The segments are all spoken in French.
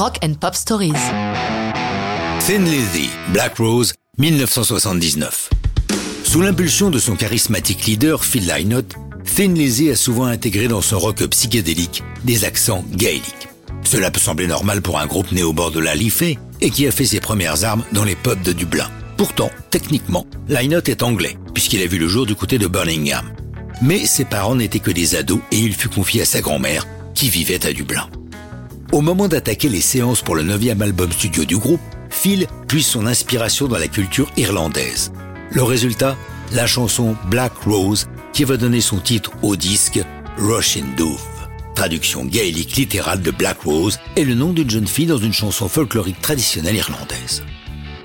Rock and Pop Stories. Thin Lizzy, Black Rose, 1979. Sous l'impulsion de son charismatique leader Phil Lynott, Thin Lizzy a souvent intégré dans son rock psychédélique des accents gaéliques. Cela peut sembler normal pour un groupe né au bord de la Liffey et qui a fait ses premières armes dans les pubs de Dublin. Pourtant, techniquement, Lynott est anglais, puisqu'il a vu le jour du côté de Birmingham. Mais ses parents n'étaient que des ados et il fut confié à sa grand-mère, qui vivait à Dublin. Au moment d'attaquer les séances pour le neuvième album studio du groupe, Phil puise son inspiration dans la culture irlandaise. Le résultat La chanson Black Rose, qui va donner son titre au disque Russian Dove. Traduction gaélique littérale de Black Rose est le nom d'une jeune fille dans une chanson folklorique traditionnelle irlandaise.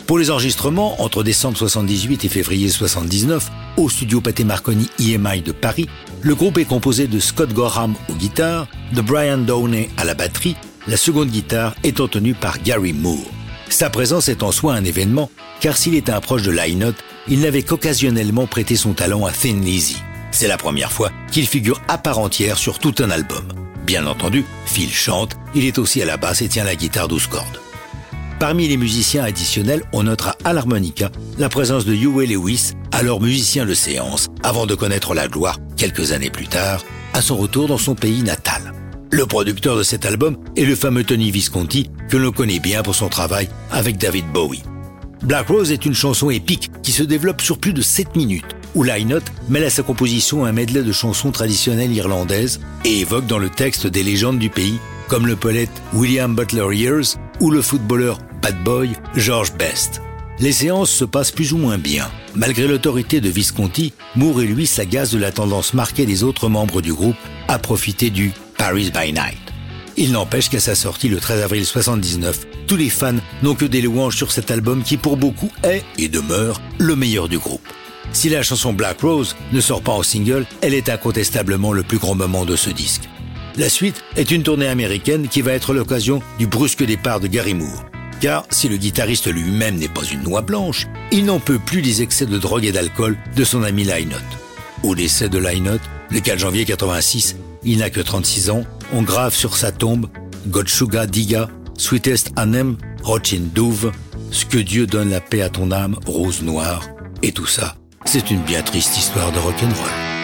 Pour les enregistrements, entre décembre 78 et février 79, au studio Pathé Marconi EMI de Paris, le groupe est composé de Scott Gorham aux guitares, de Brian Downey à la batterie, la seconde guitare étant tenue par Gary Moore. Sa présence est en soi un événement, car s'il était un proche de Lynott, il n'avait qu'occasionnellement prêté son talent à Thin Lizzy. C'est la première fois qu'il figure à part entière sur tout un album. Bien entendu, Phil chante, il est aussi à la basse et tient la guitare 12 cordes. Parmi les musiciens additionnels, on notera à l'harmonica la présence de Huey Lewis, alors musicien de séance, avant de connaître la gloire quelques années plus tard, à son retour dans son pays natal. Le producteur de cet album est le fameux Tony Visconti, que l'on connaît bien pour son travail avec David Bowie. Black Rose est une chanson épique qui se développe sur plus de 7 minutes, où Lynott mêle à sa composition un medley de chansons traditionnelles irlandaises et évoque dans le texte des légendes du pays, comme le poète William Butler Years ou le footballeur bad boy George Best. Les séances se passent plus ou moins bien. Malgré l'autorité de Visconti, Moore et lui s'agacent de la tendance marquée des autres membres du groupe à profiter du Paris by Night. Il n'empêche qu'à sa sortie le 13 avril 79, tous les fans n'ont que des louanges sur cet album qui pour beaucoup est et demeure le meilleur du groupe. Si la chanson Black Rose ne sort pas en single, elle est incontestablement le plus grand moment de ce disque. La suite est une tournée américaine qui va être l'occasion du brusque départ de Gary Moore. Car si le guitariste lui-même n'est pas une noix blanche, il n'en peut plus des excès de drogue et d'alcool de son ami Lynott. Au décès de Lynott, le 4 janvier 86, il n'a que 36 ans, on grave sur sa tombe Godshuga Diga, Sweetest Anem, Rochin Douve, ce que Dieu donne la paix à ton âme, rose noire. Et tout ça, c'est une bien triste histoire de rock'n'roll.